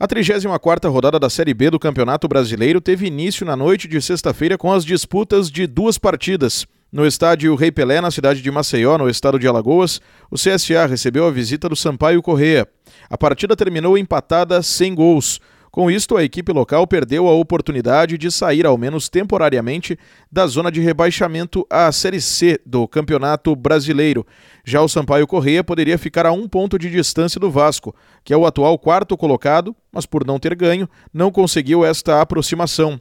A 34ª rodada da Série B do Campeonato Brasileiro teve início na noite de sexta-feira com as disputas de duas partidas. No estádio Rei Pelé, na cidade de Maceió, no estado de Alagoas, o CSA recebeu a visita do Sampaio Correia. A partida terminou empatada sem gols. Com isto, a equipe local perdeu a oportunidade de sair, ao menos temporariamente, da zona de rebaixamento à Série C do Campeonato Brasileiro. Já o Sampaio Correia poderia ficar a um ponto de distância do Vasco, que é o atual quarto colocado, mas por não ter ganho, não conseguiu esta aproximação.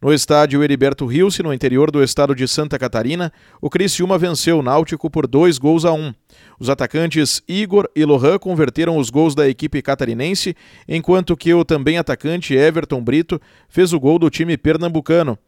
No estádio Heriberto Rilse, no interior do estado de Santa Catarina, o Criciúma venceu o Náutico por dois gols a um. Os atacantes Igor e Lohan converteram os gols da equipe catarinense, enquanto que o também atacante Everton Brito fez o gol do time pernambucano.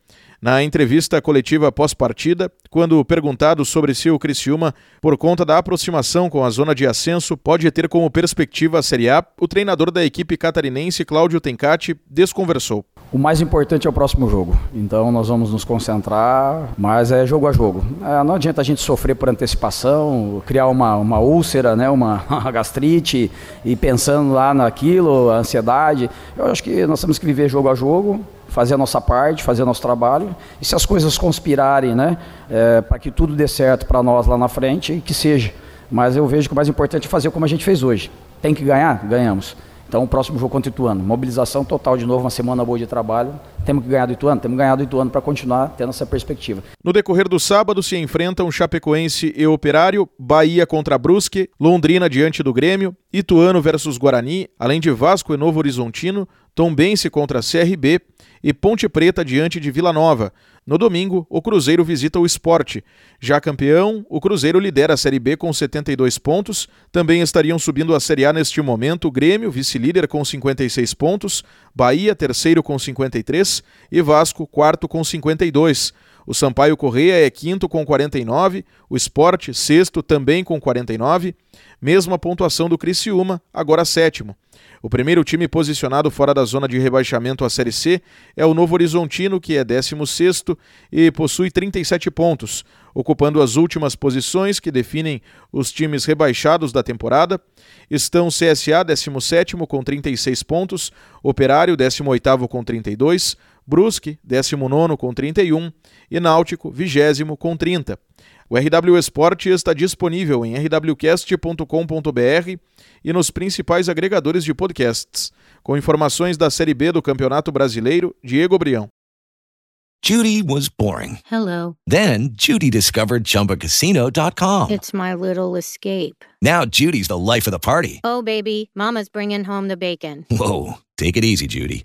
Na entrevista coletiva pós-partida, quando perguntado sobre se o Criciúma, por conta da aproximação com a zona de ascenso, pode ter como perspectiva a Série A, o treinador da equipe catarinense, Cláudio Tencati, desconversou. O mais importante é o próximo jogo. Então nós vamos nos concentrar, mas é jogo a jogo. É, não adianta a gente sofrer por antecipação, criar uma, uma úlcera, né, uma, uma gastrite e pensando lá naquilo, a ansiedade. Eu acho que nós temos que viver jogo a jogo, fazer a nossa parte, fazer o nosso trabalho. E se as coisas conspirarem, né, é, para que tudo dê certo para nós lá na frente, que seja. Mas eu vejo que o mais importante é fazer como a gente fez hoje. Tem que ganhar? Ganhamos. Então, o próximo jogo contra o Ituano. Mobilização total de novo, uma semana boa de trabalho. Temos que ganhar do Ituano? Temos que ganhar do Ituano para continuar tendo essa perspectiva. No decorrer do sábado se enfrentam Chapecoense e Operário, Bahia contra Brusque, Londrina diante do Grêmio, Ituano versus Guarani, além de Vasco e Novo Horizontino, Tombense contra CRB e Ponte Preta diante de Vila Nova. No domingo, o Cruzeiro visita o Esporte. Já campeão, o Cruzeiro lidera a Série B com 72 pontos. Também estariam subindo a Série A neste momento o Grêmio, vice-líder com 56 pontos, Bahia, terceiro com 53 e Vasco, quarto com 52. O Sampaio Correia é quinto com 49, o Esporte, sexto, também com 49. Mesma pontuação do Criciúma, agora sétimo. O primeiro time posicionado fora da zona de rebaixamento à Série C é o Novo Horizontino, que é 16 e possui 37 pontos, ocupando as últimas posições que definem os times rebaixados da temporada. Estão CSA, 17 com 36 pontos, Operário, 18 com 32, Brusque, 19 com 31 e Náutico, 20 com 30. O RW Esporte está disponível em rwcast.com.br e nos principais agregadores de podcasts. Com informações da Série B do Campeonato Brasileiro, Diego Brião. Judy was boring. Hello. Then Judy discovered ChumbaCasino.com. It's my little escape. Now Judy's the life of the party. Oh, baby, Mama's bringing home the bacon. Whoa, take it easy, Judy.